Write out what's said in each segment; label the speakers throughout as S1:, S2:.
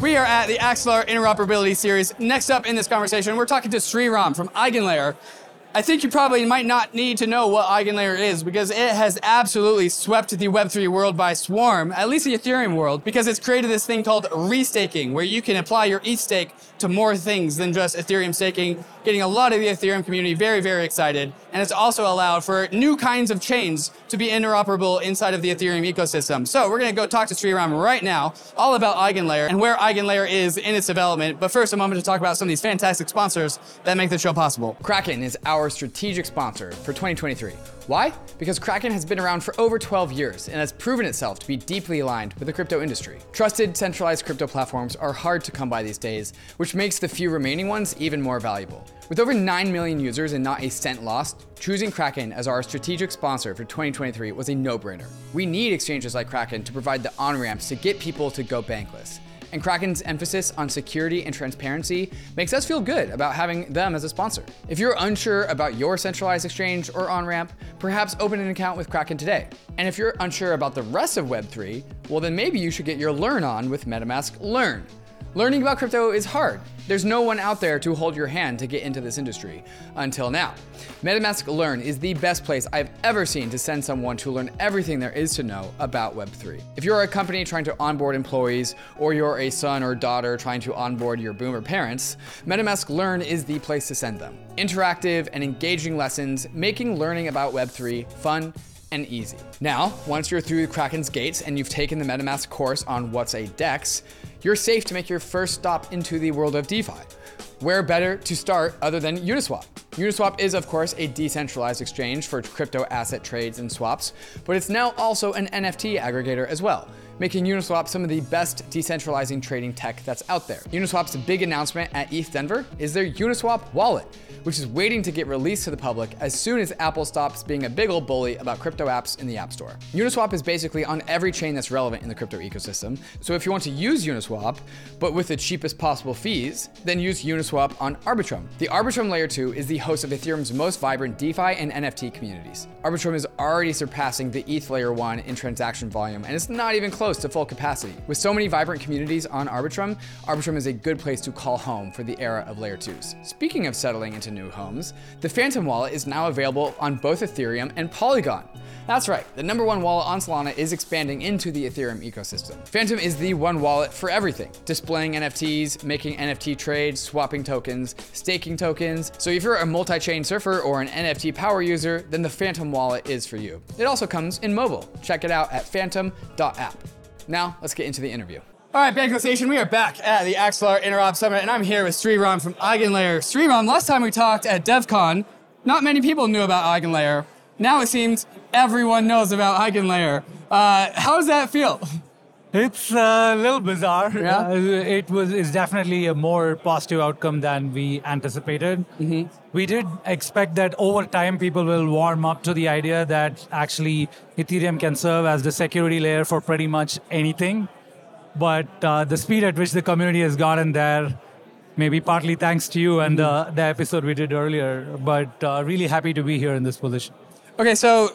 S1: We are at the Axelar Interoperability Series. Next up in this conversation, we're talking to Sreeram from Eigenlayer. I think you probably might not need to know what Eigenlayer is because it has absolutely swept the Web3 world by swarm, at least the Ethereum world, because it's created this thing called restaking, where you can apply your ETH stake to more things than just Ethereum staking, getting a lot of the Ethereum community very, very excited. And it's also allowed for new kinds of chains to be interoperable inside of the Ethereum ecosystem. So we're going to go talk to Sreeram right now all about Eigenlayer and where Eigenlayer is in its development. But first, a moment to talk about some of these fantastic sponsors that make the show possible.
S2: Kraken is our strategic sponsor for 2023. Why? Because Kraken has been around for over 12 years and has proven itself to be deeply aligned with the crypto industry. Trusted, centralized crypto platforms are hard to come by these days, which makes the few remaining ones even more valuable. With over 9 million users and not a cent lost, choosing Kraken as our strategic sponsor for 2023 was a no brainer. We need exchanges like Kraken to provide the on ramps to get people to go bankless and Kraken's emphasis on security and transparency makes us feel good about having them as a sponsor. If you're unsure about your centralized exchange or on ramp, perhaps open an account with Kraken today. And if you're unsure about the rest of Web3, well, then maybe you should get your Learn on with MetaMask Learn. Learning about crypto is hard. There's no one out there to hold your hand to get into this industry until now. MetaMask Learn is the best place I've ever seen to send someone to learn everything there is to know about Web3. If you're a company trying to onboard employees, or you're a son or daughter trying to onboard your boomer parents, MetaMask Learn is the place to send them. Interactive and engaging lessons, making learning about Web3 fun and easy. Now, once you're through Kraken's gates and you've taken the MetaMask course on what's a DEX, you're safe to make your first stop into the world of DeFi. Where better to start other than Uniswap? Uniswap is, of course, a decentralized exchange for crypto asset trades and swaps, but it's now also an NFT aggregator as well making Uniswap some of the best decentralizing trading tech that's out there. Uniswap's big announcement at ETH Denver is their Uniswap wallet, which is waiting to get released to the public as soon as Apple stops being a big old bully about crypto apps in the App Store. Uniswap is basically on every chain that's relevant in the crypto ecosystem. So if you want to use Uniswap, but with the cheapest possible fees, then use Uniswap on Arbitrum. The Arbitrum Layer 2 is the host of Ethereum's most vibrant DeFi and NFT communities. Arbitrum is already surpassing the ETH Layer 1 in transaction volume, and it's not even close close to full capacity. With so many vibrant communities on Arbitrum, Arbitrum is a good place to call home for the era of layer 2s. Speaking of settling into new homes, the Phantom wallet is now available on both Ethereum and Polygon. That's right, the number one wallet on Solana is expanding into the Ethereum ecosystem. Phantom is the one wallet for everything displaying NFTs, making NFT trades, swapping tokens, staking tokens. So if you're a multi chain surfer or an NFT power user, then the Phantom wallet is for you. It also comes in mobile. Check it out at phantom.app. Now, let's get into the interview.
S1: All right, Bankless Nation, we are back at the Axelar Interop Summit, and I'm here with Sreeram from Eigenlayer. Sreeram, last time we talked at DevCon, not many people knew about Eigenlayer. Now it seems everyone knows about Eigenlayer. Uh, how does that feel?
S3: It's a little bizarre.
S1: Yeah?
S3: Uh, it was. It's definitely a more positive outcome than we anticipated.
S1: Mm-hmm.
S3: We did expect that over time people will warm up to the idea that actually Ethereum can serve as the security layer for pretty much anything. But uh, the speed at which the community has gotten there, maybe partly thanks to you and uh, the episode we did earlier. But uh, really happy to be here in this position.
S1: Okay, so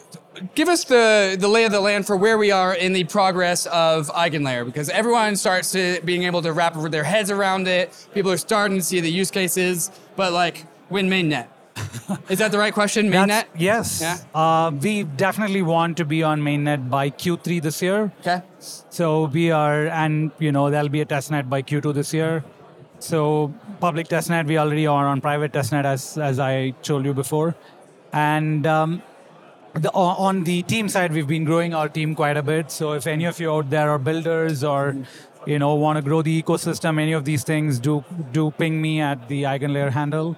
S1: give us the, the lay of the land for where we are in the progress of Eigenlayer, because everyone starts to being able to wrap their heads around it. People are starting to see the use cases, but like, when mainnet? Is that the right question? Mainnet?
S3: Yes.
S1: Yeah.
S3: Uh, we definitely want to be on mainnet by Q3 this year.
S1: Okay.
S3: So we are, and you know, there'll be a testnet by Q2 this year. So public testnet, we already are on private testnet, as as I told you before, and um, the, on the team side, we've been growing our team quite a bit. So if any of you out there are builders or you know want to grow the ecosystem, any of these things, do do ping me at the Eigenlayer handle.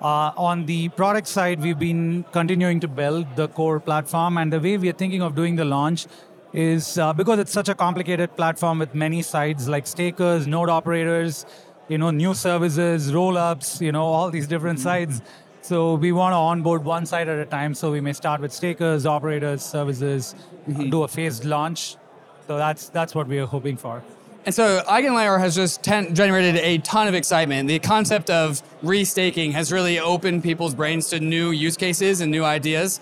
S3: Uh, on the product side, we've been continuing to build the core platform, and the way we are thinking of doing the launch is uh, because it's such a complicated platform with many sides like stakers, node operators, you know, new services, roll-ups, you know, all these different sides. So we want to onboard one side at a time. So we may start with stakers, operators, services, do a phased launch. So that's that's what we are hoping for.
S1: And so Eigenlayer has just ten- generated a ton of excitement. The concept of restaking has really opened people's brains to new use cases and new ideas.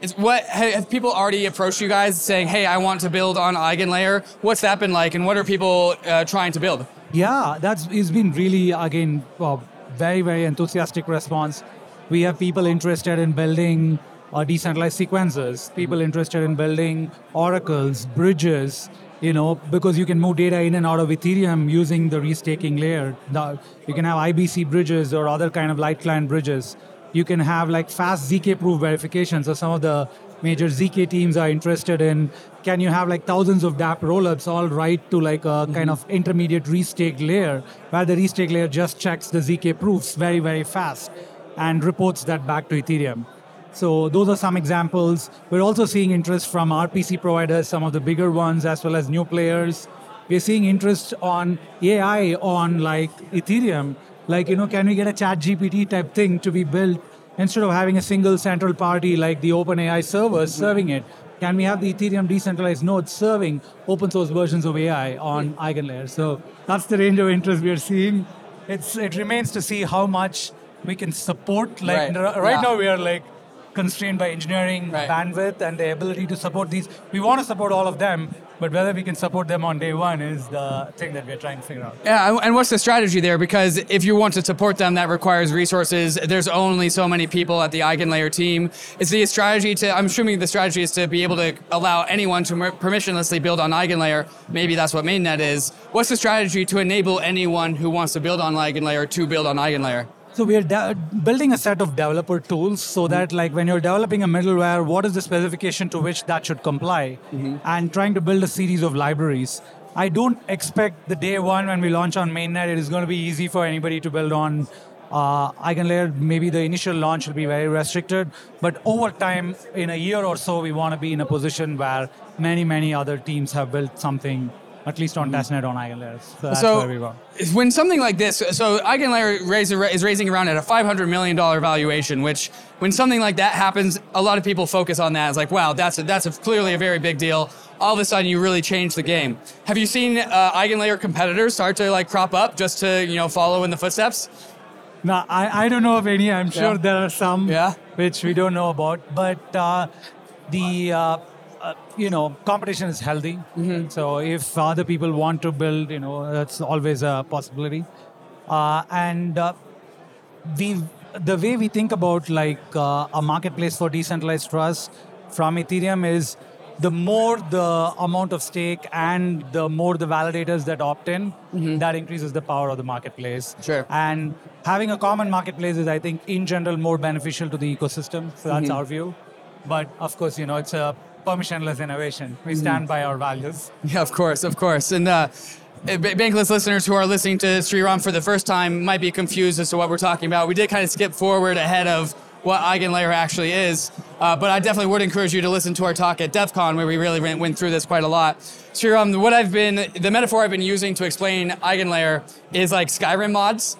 S1: It's what have have people already approached you guys saying, "Hey, I want to build on Eigenlayer"? What's that been like, and what are people uh, trying to build?
S3: Yeah, that's it's been really again uh, very very enthusiastic response. We have people interested in building uh, decentralized sequencers, people interested in building oracles, bridges. You know, because you can move data in and out of Ethereum using the restaking layer. The, you can have IBC bridges or other kind of light client bridges. You can have like fast zk proof verification. So some of the major ZK teams are interested in can you have like thousands of dApp rollups all write to like a mm-hmm. kind of intermediate restake layer where the restake layer just checks the ZK proofs very, very fast and reports that back to Ethereum. So those are some examples. We're also seeing interest from RPC providers, some of the bigger ones, as well as new players. We're seeing interest on AI on like Ethereum. Like, you know, can we get a chat GPT type thing to be built instead of having a single central party like the OpenAI servers mm-hmm. serving it, can we have the Ethereum decentralized nodes serving open source versions of AI on EigenLayer? So that's the range of interest we are seeing. It's it remains to see how much we can support. Like right, right yeah. now, we are like constrained by engineering right. bandwidth and the ability to support these. We want to support all of them, but whether we can support them on day one is the thing that we're trying to figure out.
S1: Yeah, and what's the strategy there? Because if you want to support them, that requires resources. There's only so many people at the EigenLayer team. Is the strategy to, I'm assuming the strategy is to be able to allow anyone to permissionlessly build on EigenLayer. Maybe that's what mainnet is. What's the strategy to enable anyone who wants to build on EigenLayer to build on EigenLayer?
S3: So we are de- building a set of developer tools so mm-hmm. that like when you're developing a middleware, what is the specification to which that should comply? Mm-hmm. And trying to build a series of libraries. I don't expect the day one when we launch on mainnet, it is going to be easy for anybody to build on uh, layer. Maybe the initial launch will be very restricted, but over time, in a year or so, we want to be in a position where many, many other teams have built something at least on testnet on EigenLayer. So that's so where we go.
S1: When something like this, so EigenLayer raise, is raising around at a $500 million valuation, which when something like that happens, a lot of people focus on that. It's like, wow, that's a, that's a, clearly a very big deal. All of a sudden, you really change the game. Have you seen uh, EigenLayer competitors start to like crop up just to you know follow in the footsteps?
S3: No, I, I don't know of any. I'm sure yeah. there are some yeah. which we don't know about. But uh, the uh, uh, you know, competition is healthy. Mm-hmm. So if other people want to build, you know, that's always a possibility. Uh, and uh, we, the way we think about like uh, a marketplace for decentralized trust from Ethereum is the more the amount of stake and the more the validators that opt in, mm-hmm. that increases the power of the marketplace.
S1: Sure.
S3: And having a common marketplace is, I think, in general, more beneficial to the ecosystem. So that's mm-hmm. our view. But of course, you know, it's a permissionless innovation. We stand mm. by our values.
S1: Yeah, of course, of course. And uh, Bankless listeners who are listening to Sreeram for the first time might be confused as to what we're talking about. We did kind of skip forward ahead of what EigenLayer actually is, uh, but I definitely would encourage you to listen to our talk at DevCon where we really went, went through this quite a lot. Sreeram, what I've been, the metaphor I've been using to explain EigenLayer is like Skyrim mods.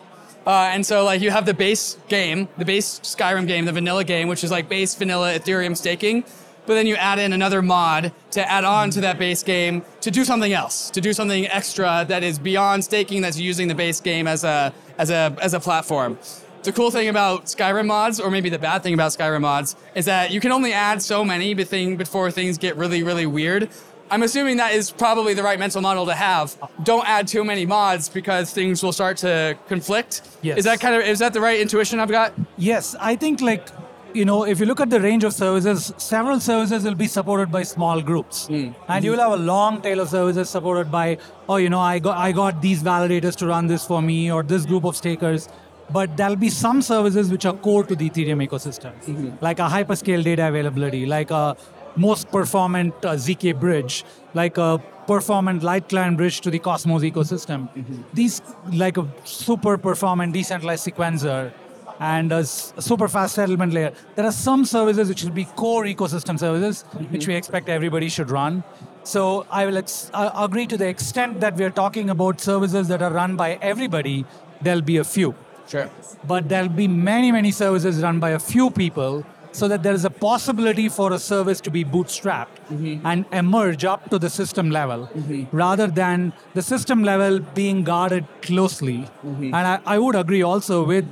S1: Uh, and so like you have the base game, the base Skyrim game, the vanilla game, which is like base vanilla Ethereum staking but then you add in another mod to add on to that base game to do something else, to do something extra that is beyond staking, that's using the base game as a as a as a platform. The cool thing about Skyrim mods, or maybe the bad thing about Skyrim mods, is that you can only add so many before things get really, really weird. I'm assuming that is probably the right mental model to have. Don't add too many mods because things will start to conflict.
S3: Yes.
S1: Is that kind of is that the right intuition I've got?
S3: Yes, I think like you know, if you look at the range of services, several services will be supported by small groups, mm. and you will have a long tail of services supported by, oh, you know, I got I got these validators to run this for me, or this group of stakers. But there'll be some services which are core to the Ethereum ecosystem, mm-hmm. like a hyperscale data availability, like a most performant uh, ZK bridge, like a performant light client bridge to the Cosmos ecosystem. Mm-hmm. These, like a super performant decentralized sequencer, and a super fast settlement layer. There are some services which will be core ecosystem services, mm-hmm. which we expect everybody should run. So I will ex- agree to the extent that we are talking about services that are run by everybody, there'll be a few.
S1: Sure.
S3: But there'll be many, many services run by a few people so that there is a possibility for a service to be bootstrapped mm-hmm. and emerge up to the system level mm-hmm. rather than the system level being guarded closely. Mm-hmm. And I, I would agree also with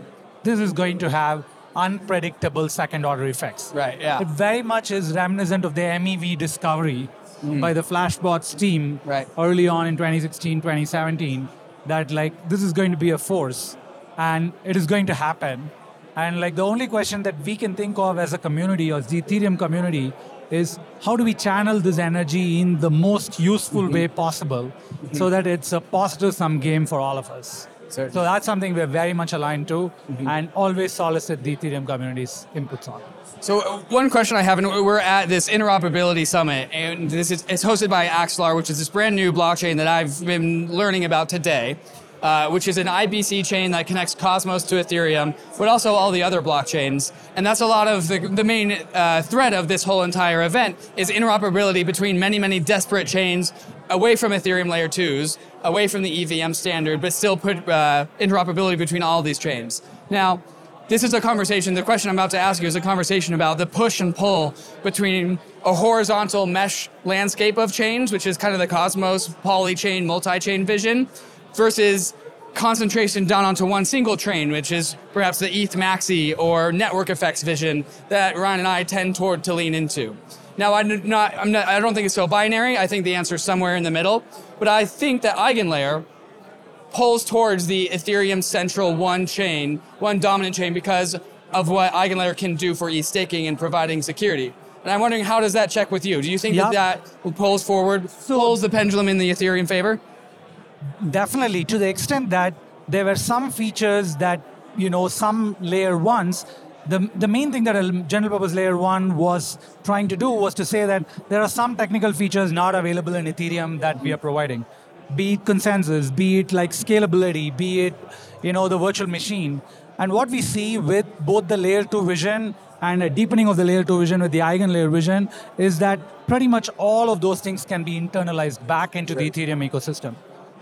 S3: this is going to have unpredictable second order effects.
S1: Right, yeah.
S3: It very much is reminiscent of the MEV discovery mm. by the Flashbots team
S1: right.
S3: early on in 2016, 2017, that like this is going to be a force and it is going to happen. And like the only question that we can think of as a community or the Ethereum community is how do we channel this energy in the most useful way possible so that it's a positive sum game for all of us.
S2: Certainly.
S3: So that's something we're very much aligned to and always solicit the Ethereum community's inputs on.
S1: So uh, one question I have, and we're at this interoperability summit, and this is it's hosted by Axelar, which is this brand new blockchain that I've been learning about today, uh, which is an IBC chain that connects Cosmos to Ethereum, but also all the other blockchains. And that's a lot of the, the main uh, thread of this whole entire event is interoperability between many, many desperate chains away from Ethereum layer twos, away from the EVM standard, but still put uh, interoperability between all these chains. Now, this is a conversation, the question I'm about to ask you is a conversation about the push and pull between a horizontal mesh landscape of chains, which is kind of the Cosmos poly-chain, multi-chain vision, versus concentration down onto one single train, which is perhaps the ETH Maxi or network effects vision that Ryan and I tend toward to lean into. Now, I'm not, I'm not, I don't think it's so binary. I think the answer is somewhere in the middle. But I think that EigenLayer pulls towards the Ethereum central one chain, one dominant chain, because of what EigenLayer can do for e-staking and providing security. And I'm wondering, how does that check with you? Do you think
S3: Yep.
S1: that that pulls forward, pulls the pendulum in the Ethereum favor?
S3: Definitely, to the extent that there were some features that, you know, some layer ones, the, the main thing that a general purpose layer one was trying to do was to say that there are some technical features not available in Ethereum that we are providing. Be it consensus, be it like scalability, be it, you know, the virtual machine. And what we see with both the layer two vision and a deepening of the layer two vision with the eigen layer vision is that pretty much all of those things can be internalized back into the Ethereum ecosystem.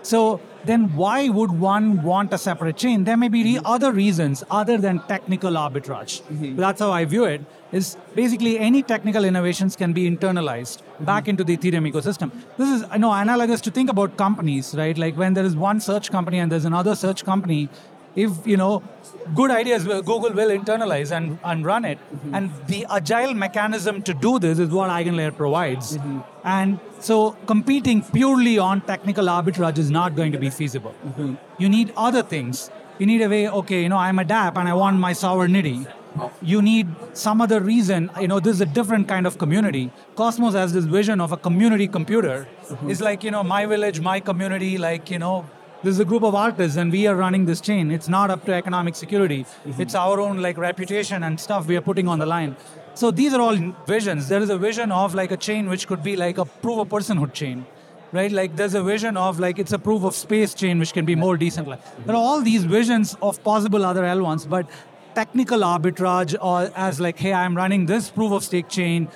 S3: So then why would one want a separate chain? There may be re- mm-hmm. other reasons other than technical arbitrage. Mm-hmm. That's how I view it. Is basically any technical innovations can be internalized mm-hmm. back into the Ethereum ecosystem. This is you know analogous to think about companies, right? Like when there is one search company and there's another search company, if you know good ideas google will internalize and, and run it. Mm-hmm. And the agile mechanism to do this is what eigenlayer provides. Mm-hmm. And so competing purely on technical arbitrage is not going to be feasible. Mm-hmm. You need other things. You need a way okay you know i'm a dApp and i want my sovereignty. You need some other reason. You know this is a different kind of community. Cosmos has this vision of a community computer. It's like you know my village my community like you know this is a group of artists and we are running this chain. It's not up to economic security. Mm-hmm. It's our own like reputation and stuff we are putting on the line. So these are all visions. There is a vision of like a chain which could be like a proof of personhood chain right? Like there's a vision of like it's a proof of space chain which can be more decentralized mm-hmm. there are all these visions of possible other l1s but technical arbitrage or as like hey i'm running this proof of stake chain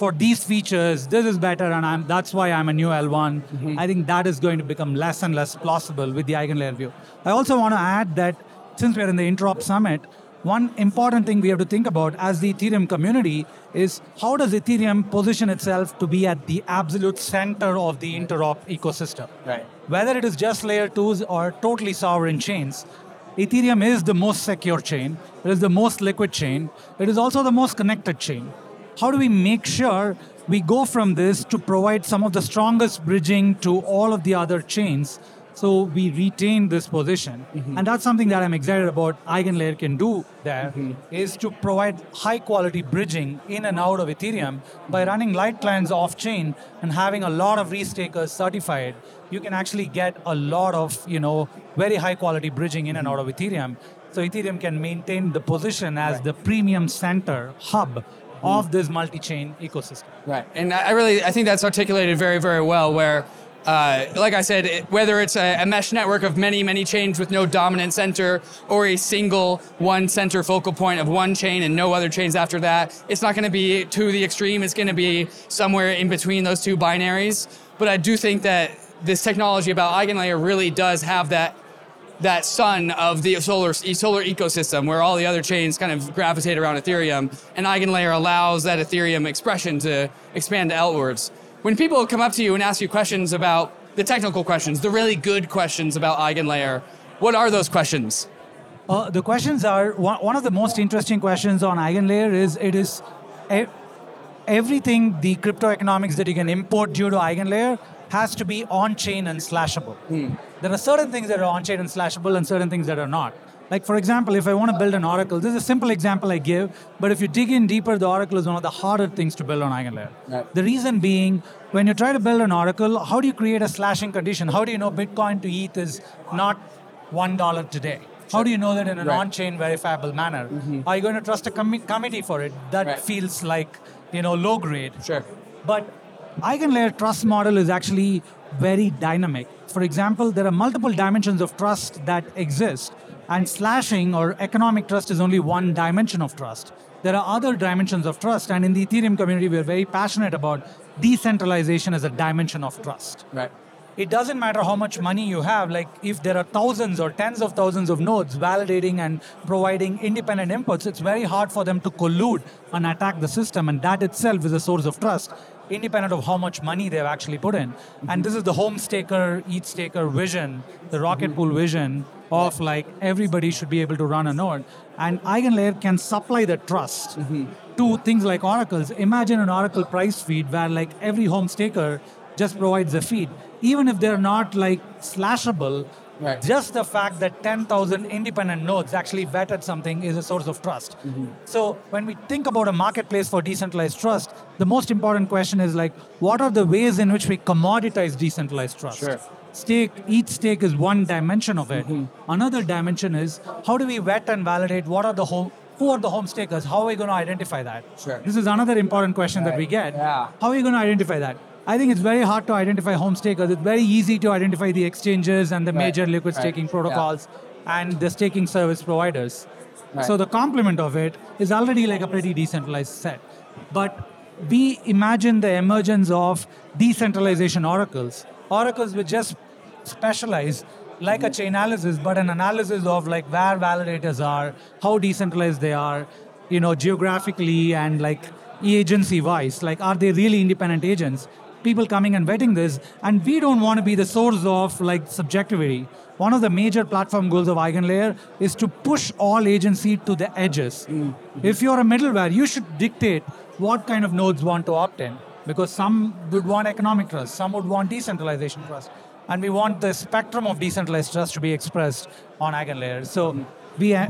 S3: for these features, this is better, and I'm, that's why I'm a new L1. Mm-hmm. I think that is going to become less and less plausible with the eigenlayer view. I also want to add that since we're in the Interop Summit, one important thing we have to think about as the Ethereum community is how does Ethereum position itself to be at the absolute center of the Interop ecosystem?
S1: Right.
S3: Whether it is just layer twos or totally sovereign chains, Ethereum is the most secure chain, it is the most liquid chain, it is also the most connected chain. How do we make sure we go from this to provide some of the strongest bridging to all of the other chains so we retain this position? Mm-hmm. And that's something that I'm excited about Eigenlayer can do there mm-hmm. is to provide high quality bridging in and out of Ethereum by running light clients off chain and having a lot of restakers certified. You can actually get a lot of you know very high quality bridging in and out of ethereum. So ethereum can maintain the position as the premium center hub of this multi-chain ecosystem
S1: Right. And I really, I think that's articulated very, very well. Where, uh, like I said, it, whether it's a, a mesh network of many, many chains with no dominant center, or a single one center focal point of one chain and no other chains after that, it's not going to be to the extreme. It's going to be somewhere in between those two binaries. But I do think that this technology about EigenLayer really does have that that sun of the solar solar ecosystem where all the other chains kind of gravitate around Ethereum, and EigenLayer allows that Ethereum expression to expand outwards. When people come up to you and ask you questions about the technical questions, the really good questions about EigenLayer, what are those questions?
S3: Uh, the questions are one, of the most interesting questions on Eigenlayer is it is everything the crypto economics that you can import due to Eigenlayer has to be on chain and slashable. There are certain things that are on-chain and slashable and certain things that are not. Like for example, if I want to build an Oracle, this is a simple example I give, but if you dig in deeper, the Oracle is one of the harder things to build on EigenLayer.
S1: Right.
S3: The reason being, when you try to build an Oracle, how do you create a slashing condition? How do you know Bitcoin to ETH is not one dollar today? How do you know that in an
S1: Right.
S3: on-chain verifiable manner? Mm-hmm. Are you going to trust a commi- committee for it? That
S1: Right.
S3: feels like you know low grade.
S1: Sure.
S3: But eigenlayer trust model is actually very dynamic. For example, there are multiple dimensions of trust that exist, and slashing or economic trust is only one dimension of trust. There are other dimensions of trust, and in the Ethereum community, we are very passionate about decentralization as a dimension of trust.
S1: Right.
S3: It doesn't matter how much money you have, like if there are thousands or tens of thousands of nodes validating and providing independent inputs, it's very hard for them to collude and attack the system, and that itself is a source of trust, independent of how much money they've actually put in. And this is the home staker, ETH staker vision, the rocket pool vision of like everybody should be able to run a node. And EigenLayer can supply the trust to things like oracles. Imagine an oracle price feed where like every home staker just provides a feed. Even if they're not like slashable,
S1: Right.
S3: just the fact that 10,000 independent nodes actually vetted something is a source of trust. Mm-hmm. So when we think about a marketplace for decentralized trust, the most important question is like, what are the ways in which we commoditize decentralized trust?
S1: Sure.
S3: Stake, each stake is one dimension of it. Mm-hmm. Another dimension is how do we vet and validate what are the home who are the home stakers? How are we going to identify that?
S1: Sure.
S3: This is another important question that we get.
S1: Yeah.
S3: How are you going to identify that? I think it's very hard to identify home stakers. It's very easy to identify the exchanges and the
S1: Right,
S3: major liquid
S1: right,
S3: staking
S1: yeah.
S3: protocols and the staking service providers.
S1: Right.
S3: So the complement of it is already like a pretty decentralized set. But we imagine the emergence of decentralization oracles. Oracles which just specialize like a mm-hmm. Chainalysis, but an analysis of like where validators are, how decentralized they are, you know, geographically and like agency wise. Like, are they really independent agents? People coming and vetting this, and we don't want to be the source of like subjectivity. One of the major platform goals of EigenLayer is to push all agency to the edges. If you're a middleware, you should dictate what kind of nodes want to opt in, because some would want economic trust, some would want decentralization trust, and we want the spectrum of decentralized trust to be expressed on EigenLayer. So we uh,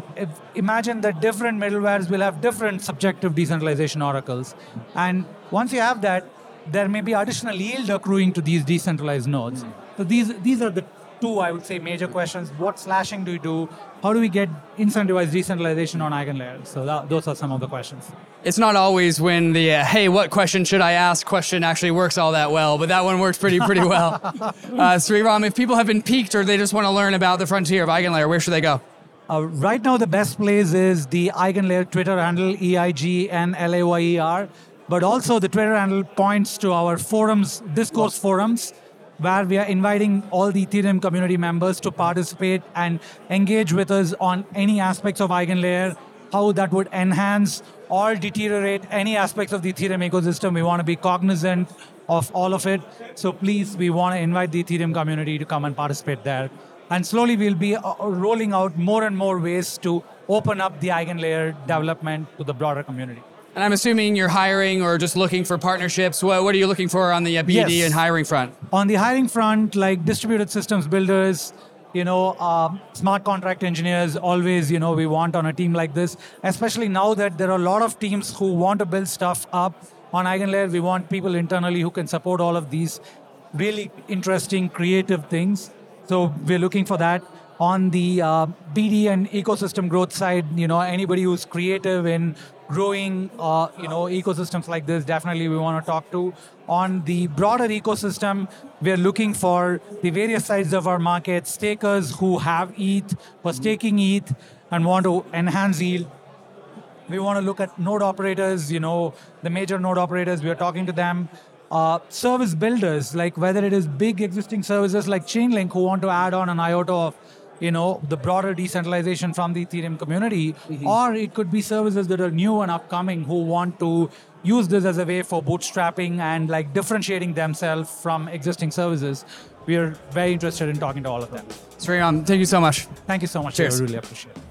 S3: imagine that different middlewares will have different subjective decentralization oracles, and once you have that, there may be additional yield accruing to these decentralized nodes. So these these are the two I would say major questions. What slashing do we do? How do we get incentivized decentralization on EigenLayer? So that, those are some of the questions.
S1: It's not always when the uh, "Hey, what question should I ask?" question actually works all that well, but that one works pretty pretty well. uh, Sreeram, if people have been piqued or they just want to learn about the frontier of EigenLayer, where should they go?
S3: Uh, right now, the best place is the EigenLayer Twitter handle, E I G N L A Y E R. But also, the Twitter handle points to our forums, discourse forums, where we are inviting all the Ethereum community members to participate and engage with us on any aspects of EigenLayer, how that would enhance or deteriorate any aspects of the Ethereum ecosystem. We want to be cognizant of all of it. So please, we want to invite the Ethereum community to come and participate there. And slowly we'll be uh, rolling out more and more ways to open up the EigenLayer development to the broader community.
S1: And I'm assuming you're hiring or just looking for partnerships. What, what are you looking for on the uh, BD
S3: Yes.
S1: and hiring front?
S3: On the hiring front, like distributed systems builders, you know, um, smart contract engineers, always, you know, we want on a team like this, especially now that there are a lot of teams who want to build stuff up on EigenLayer. We want people internally who can support all of these really interesting, creative things. So we're looking for that. On the uh, BD and ecosystem growth side, you know, anybody who's creative in growing, uh, you know, ecosystems like this, definitely we want to talk to. On the broader ecosystem, we're looking for the various sides of our market, stakers who have ETH, or staking ETH, and want to enhance yield. We want to look at node operators, you know, the major node operators, we are talking to them. Uh, service builders, like whether it is big existing services like Chainlink who want to add on an iota of, you know, the broader decentralization from the Ethereum community, mm-hmm. or it could be services that are new and upcoming who want to use this as a way for bootstrapping and like differentiating themselves from existing services. We are very interested in talking to all of them.
S1: Sreeram, thank you so much.
S3: Thank you so much.
S1: Cheers.
S3: I really appreciate it.